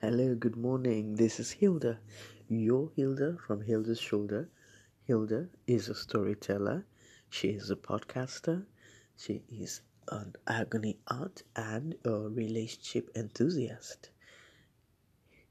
Hello, good morning. This is Hilda, your Hilda from Hilda's Shoulder. Hilda is a storyteller, she is a podcaster, she is an agony aunt, and a relationship enthusiast.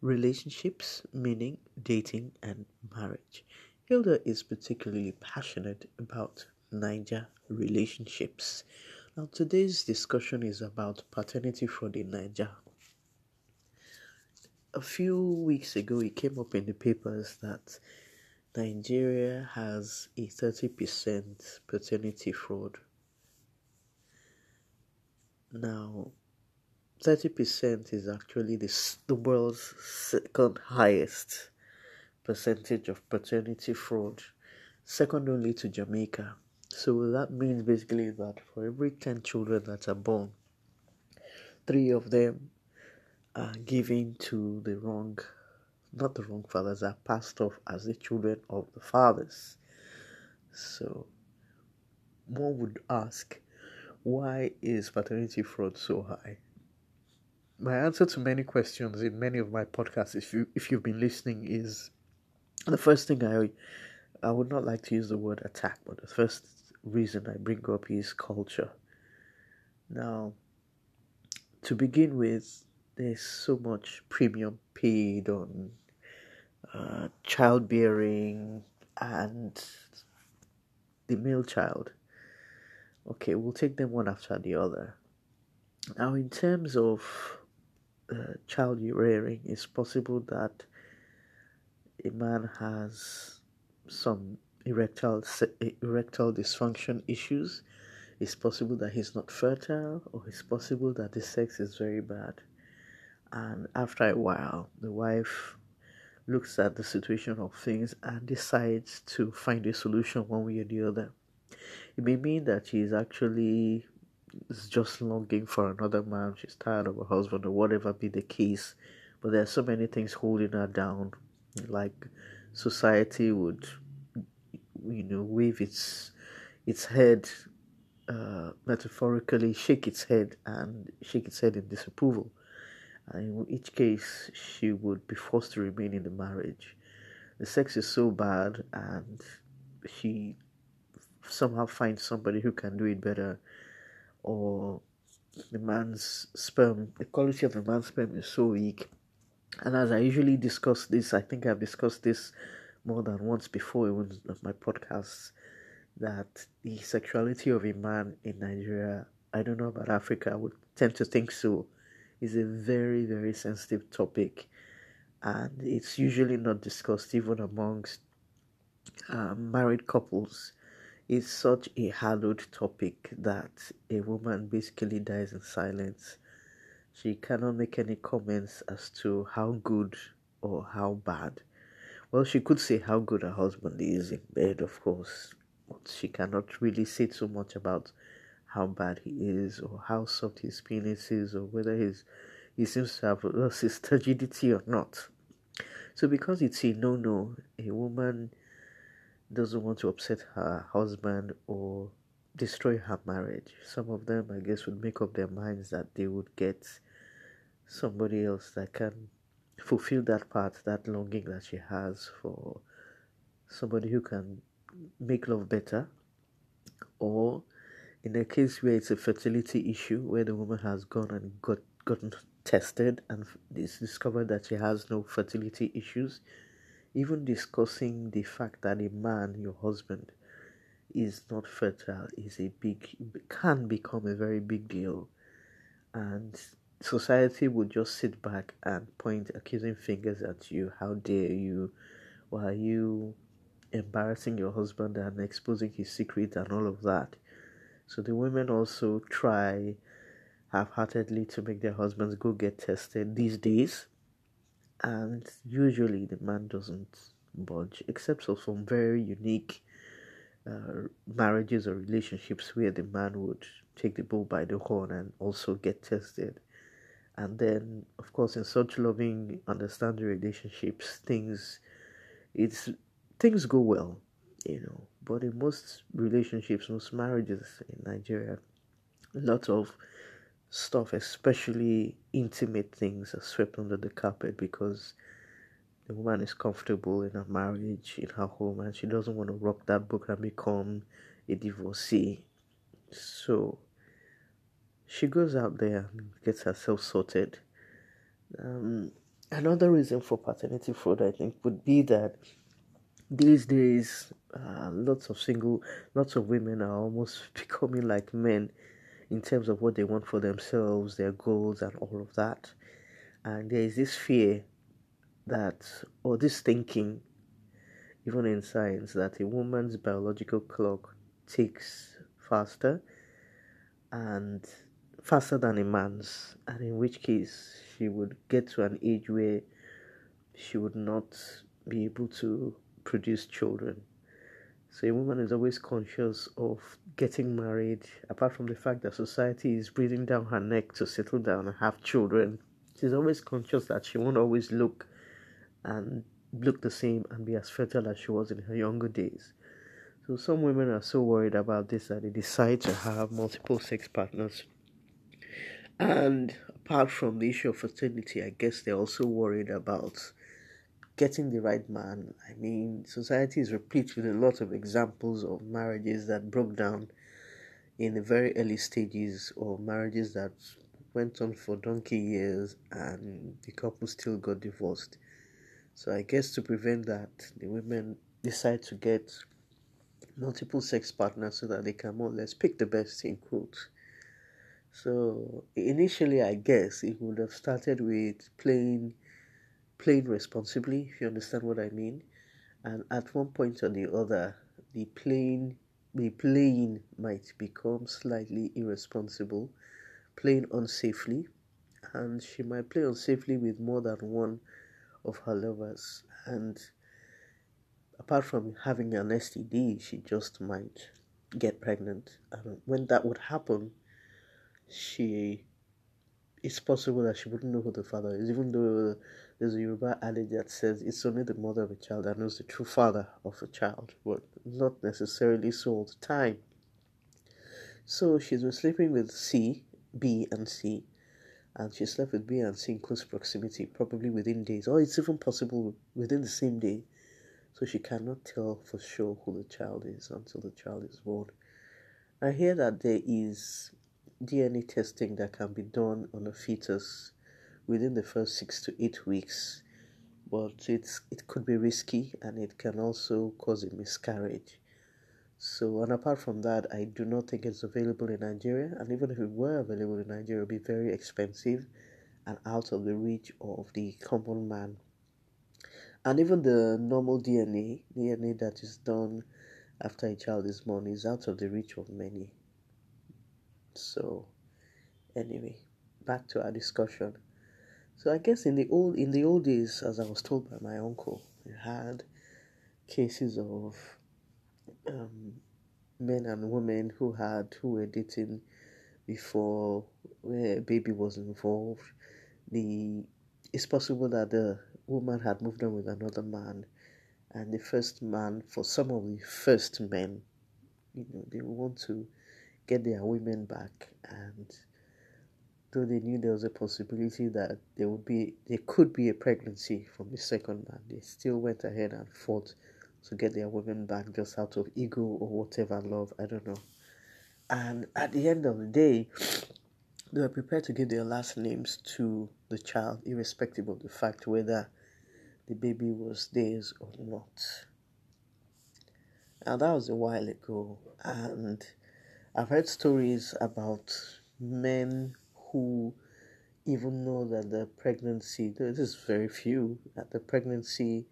Relationships meaning dating and marriage. Hilda is particularly passionate about Naija relationships. Now, today's discussion is about paternity fraud in Naija a few weeks ago, it came up in the papers that Nigeria has a 30% paternity fraud. Now, 30% is actually the, the world's second highest percentage of paternity fraud, second only to Jamaica. So that means basically that for every 10 children that are born, three of them are given to the wrong, not the wrong fathers, are passed off as the children of the fathers. So one would ask, why is paternity fraud so high? My answer to many questions in many of my podcasts, if you if you've been listening, is the first thing I I would not like to use the word attack, but the first reason I bring up is culture. Now, to begin with, there's so much premium paid on uh, childbearing and the male child. Okay, we'll take them one after the other. Now, in terms of uh, child rearing, it's possible that a man has some erectile erectile dysfunction issues. It's possible that he's not fertile, or it's possible that the sex is very bad. And after a while, the wife looks at the situation of things and decides to find a solution one way or the other. It may mean that she is actually just longing for another man, she's tired of her husband, or whatever be the case. But there are so many things holding her down, like society would, you know, wave its its head, uh, metaphorically shake its head and shake its head in disapproval and in each case she would be forced to remain in the marriage. The sex is so bad and she somehow finds somebody who can do it better. Or the man's sperm the quality of the man's sperm is so weak. And as i usually discuss this i think i've discussed this more than once before in my podcasts that the sexuality of a man in nigeria i don't know about africa i would tend to think so is a very, very sensitive topic, and it's usually not discussed even amongst uh, married couples. It's such a hallowed topic that a woman basically dies in silence. She cannot make any comments as to how good or how bad. Well, she could say how good her husband is in bed, of course, but she cannot really say too much about how bad he is or how soft his penis is or whether his he seems to have lost his turgidity or not. So because it's a no no, a woman doesn't want to upset her husband or destroy her marriage. Some of them I guess would make up their minds that they would get somebody else that can fulfill that part, that longing that she has for somebody who can make love better or in a case where it's a fertility issue, where the woman has gone and got gotten tested and it's discovered that she has no fertility issues, even discussing the fact that a man, your husband, is not fertile is a big can become a very big deal, and society would just sit back and point accusing fingers at you. How dare you? Why are you embarrassing your husband and exposing his secret and all of that? So the women also try half heartedly to make their husbands go get tested these days. And usually the man doesn't budge, except for some very unique uh, marriages or relationships where the man would take the bull by the horn and also get tested. And then, of course, in such loving, understanding relationships, things it's things go well, you know. But in most relationships, most marriages in Nigeria, a lot of stuff, especially intimate things, are swept under the carpet because the woman is comfortable in her marriage, in her home, and she doesn't want to rock that book and become a divorcee. So she goes out there and gets herself sorted. Um, another reason for paternity fraud, I think, would be that these days, uh, lots of single, lots of women are almost becoming like men in terms of what they want for themselves, their goals, and all of that. And there is this fear that, or this thinking, even in science, that a woman's biological clock ticks faster and faster than a man's, and in which case she would get to an age where she would not be able to produce children. So a woman is always conscious of getting married, apart from the fact that society is breathing down her neck to settle down and have children. She's always conscious that she won't always look and look the same and be as fertile as she was in her younger days. So some women are so worried about this that they decide to have multiple sex partners and apart from the issue of fertility, I guess they're also worried about getting the right man. I mean, society is replete with a lot of examples of marriages that broke down in the very early stages, or marriages that went on for donkey years and the couple still got divorced. So I guess to prevent that, the women decide to get multiple sex partners so that they can more or less pick the best in quotes. So initially, I guess it would have started with playing, playing responsibly, if you understand what I mean. And at one point or the other, the playing, the playing might become slightly irresponsible, playing unsafely, and she might play unsafely with more than one of her lovers. And apart from having an STD, she just might get pregnant. And when that would happen, she it's possible that she wouldn't know who the father is, even though there's a Yoruba adage that says it's only the mother of a child that knows the true father of a child, but not necessarily so all the time. So she's been sleeping with C, B, and C, and she slept with B and C in close proximity, probably within days, or it's even possible within the same day. So she cannot tell for sure who the child is until the child is born. I hear that there is DNA testing that can be done on a fetus within the first six to eight weeks, but it's it could be risky and it can also cause a miscarriage. So, and apart from that, I do not think it's available in Nigeria. And even if it were available in Nigeria, it would be very expensive and out of the reach of the common man. And even the normal DNA, DNA that is done after a child is born, is out of the reach of many. So, anyway, back to our discussion. So I guess in the old in the old days, as I was told by my uncle, we had cases of um, men and women who had who were dating before where a baby was involved. The it's possible that the woman had moved on with another man, and the first man, for some of the first men, you know, they want to get their women back and though they knew there was a possibility that there would be there could be a pregnancy from the second man they still went ahead and fought to get their women back just out of ego or whatever love i don't know. And at the end of the day they were prepared to give their last names to the child irrespective of the fact whether the baby was theirs or not. Now that was a while ago and I've heard stories about men who even know that the pregnancy, this is very few, that the pregnancy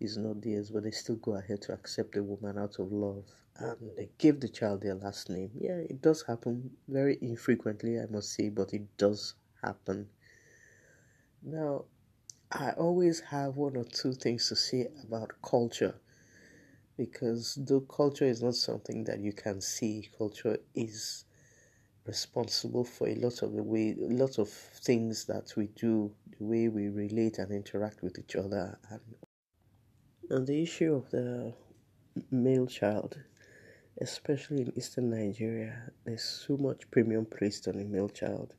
is not theirs, but they still go ahead to accept the woman out of love and they give the child their last name. Yeah, it does happen very infrequently, I must say, but it does happen. Now, I always have one or two things to say about culture because though culture is not something that you can see, culture is responsible for a lot of the way, a lot of things that we do, the way we relate and interact with each other, and the issue of the male child, especially in eastern Nigeria, there's so much premium placed on a male child.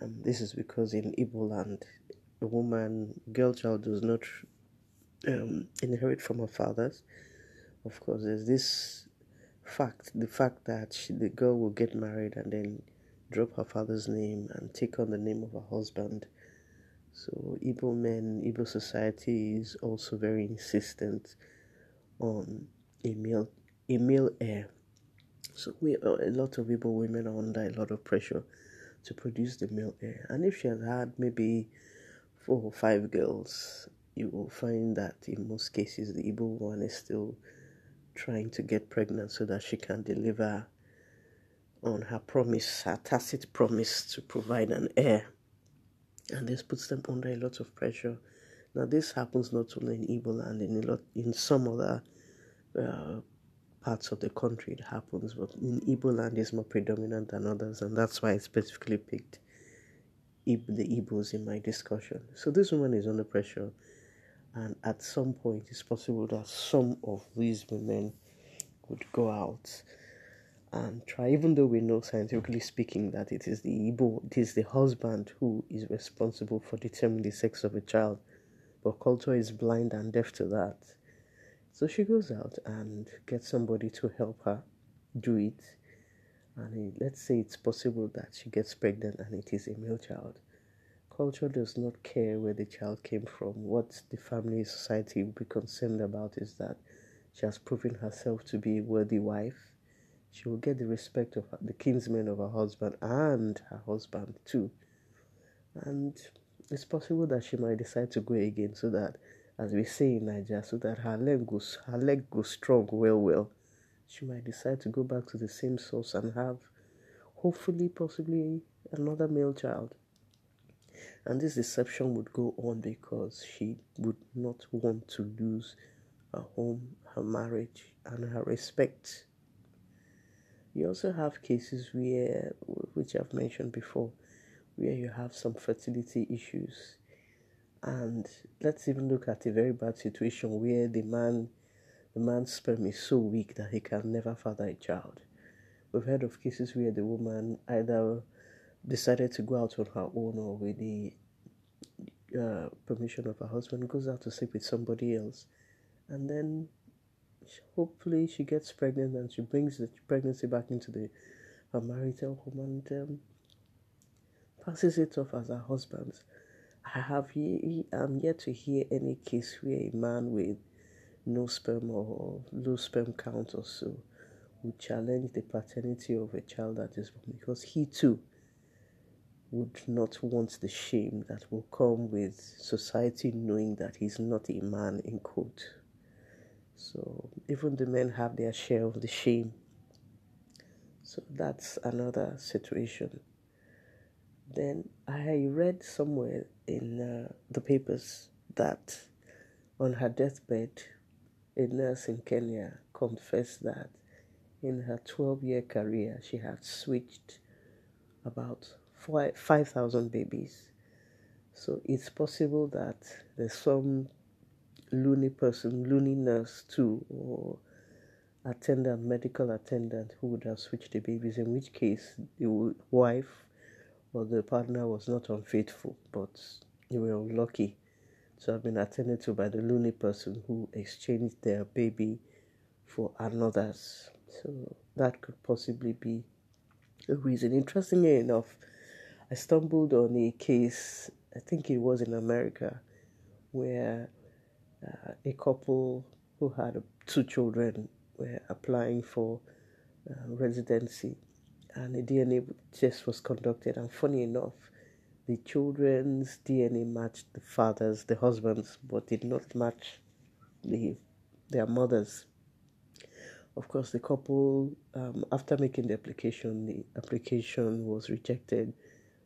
Um, this is because in Igbo land, a woman, girl child does not um, inherit from her fathers. Of course, there's this fact the fact that she, the girl will get married and then drop her father's name and take on the name of her husband. So, Igbo men, Igbo society is also very insistent on a male, a male heir. So, we, a lot of Igbo women are under a lot of pressure to produce the male heir. And if she has had maybe four or five girls, you will find that in most cases the Igbo one is still trying to get pregnant so that she can deliver on her promise, her tacit promise to provide an heir. And this puts them under a lot of pressure. Now, this happens not only in Igbo land, in a lot, in some other uh, parts of the country it happens, but in Igbo land is more predominant than others, and that's why I specifically picked the Igbos in my discussion. So this woman is under pressure, and at some point, it's possible that some of these women would go out and try, even though we know scientifically speaking that it is the Igbo, it is the husband who is responsible for determining the sex of a child, but culture is blind and deaf to that. So she goes out and gets somebody to help her do it. And let's say it's possible that she gets pregnant and it is a male child. Culture does not care where the child came from. What the family society will be concerned about is that she has proven herself to be a worthy wife she will get the respect of the kinsmen of her husband and her husband too. And it's possible that she might decide to go again so that, as we say in Nigeria, so that her leg goes her leg goes strong well well. She might decide to go back to the same source and have hopefully possibly another male child. And this deception would go on because she would not want to lose her home, her marriage, and her respect you also have cases where, which I've mentioned before, where you have some fertility issues. And let's even look at a very bad situation where the man, the man's sperm is so weak that he can never father a child. We've heard of cases where the woman either decided to go out on her own or with the uh, permission of her husband, goes out to sleep with somebody else, and then hopefully she gets pregnant and she brings the pregnancy back into the her marital home and um, passes it off as her husband's. I have I'm yet to hear any case where a man with no sperm or low sperm count or so would challenge the paternity of a child that is born because he too would not want the shame that will come with society knowing that he's not a man in quote. So even the men have their share of the shame. So that's another situation. Then I read somewhere in uh, the papers that on her deathbed, a nurse in Kenya confessed that in her 12 year career, she had switched about 5,000 babies. So it's possible that there's some loony person, loony nurse too, or attendant, medical attendant who would have switched the babies, in which case the wife or the partner was not unfaithful, but they were unlucky to have been attended to by the loony person who exchanged their baby for another's. So that could possibly be a reason. Interestingly enough, I stumbled on a case, I think it was in America, where uh, a couple who had two children were applying for uh, residency, and a DNA test was conducted. And funny enough, the children's DNA matched the father's, the husband's, but did not match the their mothers. Of course, the couple, um, after making the application, the application was rejected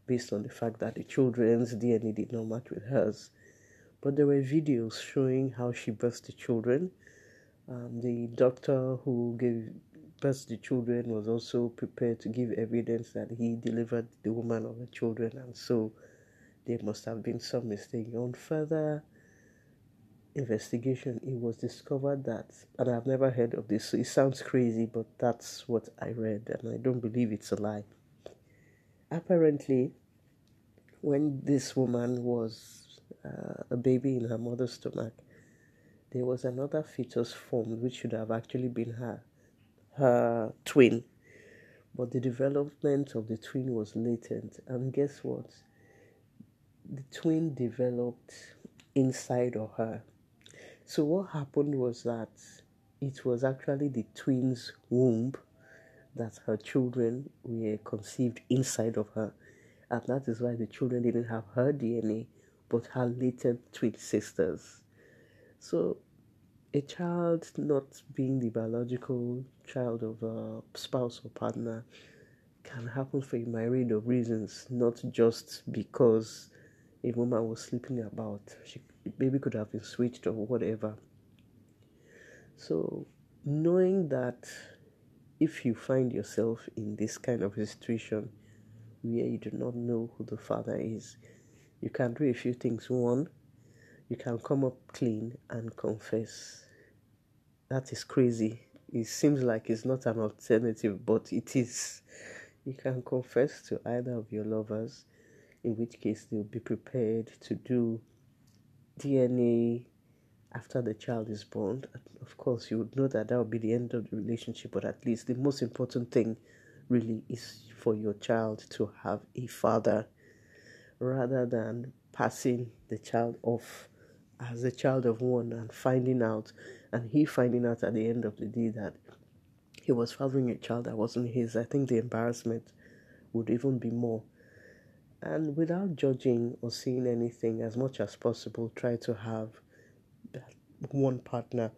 based on the fact that the children's DNA did not match with hers but there were videos showing how she birthed the children. Um, the doctor who gave birth to the children was also prepared to give evidence that he delivered the woman or the children, and so there must have been some mistake. On further investigation, it was discovered that, and I've never heard of this, so it sounds crazy, but that's what I read, and I don't believe it's a lie. Apparently, when this woman was uh, a baby in her mother's stomach, there was another fetus formed which should have actually been her her twin. But the development of the twin was latent, and guess what? The twin developed inside of her. So what happened was that it was actually the twin's womb that her children were conceived inside of her. And that is why the children didn't have her DNA, but her latent twin sisters. So, a child not being the biological child of a spouse or partner can happen for a myriad of reasons, not just because a woman was sleeping about. She maybe could have been switched or whatever. So, knowing that if you find yourself in this kind of situation where you do not know who the father is, you can do a few things. One, you can come up clean and confess. That is crazy. It seems like it's not an alternative, but it is. You can confess to either of your lovers, in which case they'll be prepared to do DNA after the child is born. Of course, you would know that that would be the end of the relationship, but at least the most important thing really is for your child to have a father rather than passing the child off as a child of one and finding out, and he finding out at the end of the day that he was fathering a child that wasn't his. I think the embarrassment would even be more. And without judging or seeing anything, as much as possible, try to have one partner.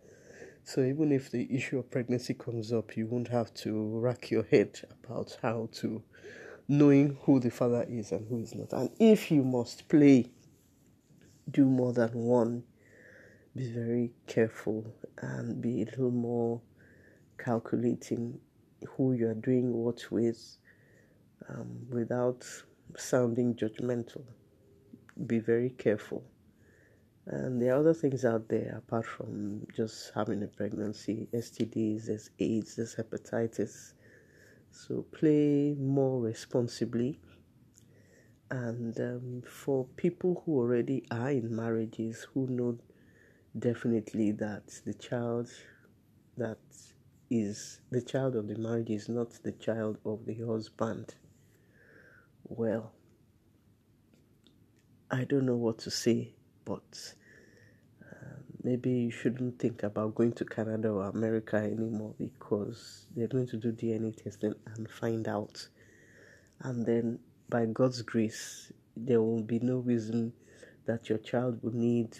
So even if the issue of pregnancy comes up, you won't have to rack your head about how to knowing who the father is and who is not. And if you must play, do more than one. Be very careful and be a little more calculating who you are doing what with um, without sounding judgmental. Be very careful. And there are other things out there apart from just having a pregnancy STDs, there's AIDS, there's hepatitis. So play more responsibly. And um, for people who already are in marriages who know definitely that the child that is the child of the marriage is not the child of the husband. Well, I don't know what to say, but um, maybe you shouldn't think about going to Canada or America anymore because they're going to do DNA testing and find out. And then, by God's grace, there will be no reason that your child will need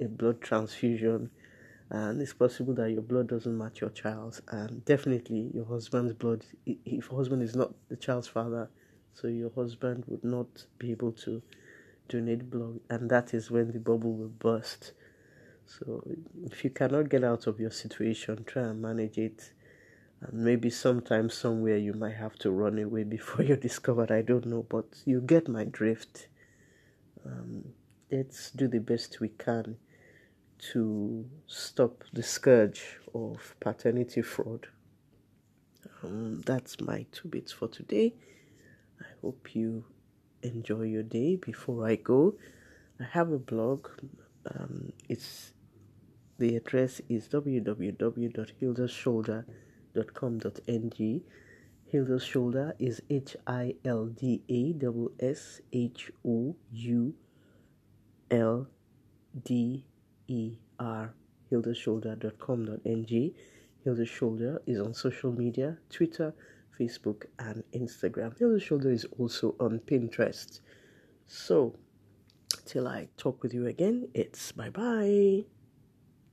a blood transfusion. And it's possible that your blood doesn't match your child's, and definitely your husband's blood. If husband is not the child's father, so your husband would not be able to donate blood, and that is when the bubble will burst so if you cannot get out of your situation, try and manage it. And maybe sometimes somewhere you might have to run away before you're discovered. I don't know, but you get my drift. Um, let's do the best we can to stop the scourge of paternity fraud. Um, that's my two bits for today. I hope you enjoy your day. Before I go, I have a blog um, it's the address is www.hildashoulder.com.ng. Hilda's shoulder is H I L D A S H O U L D E R. Hildashoulder.com.ng. Hilda's Shoulder is on social media Twitter, Facebook, and Instagram. The other Shoulder is also on Pinterest. So, till I talk with you again, it's bye bye.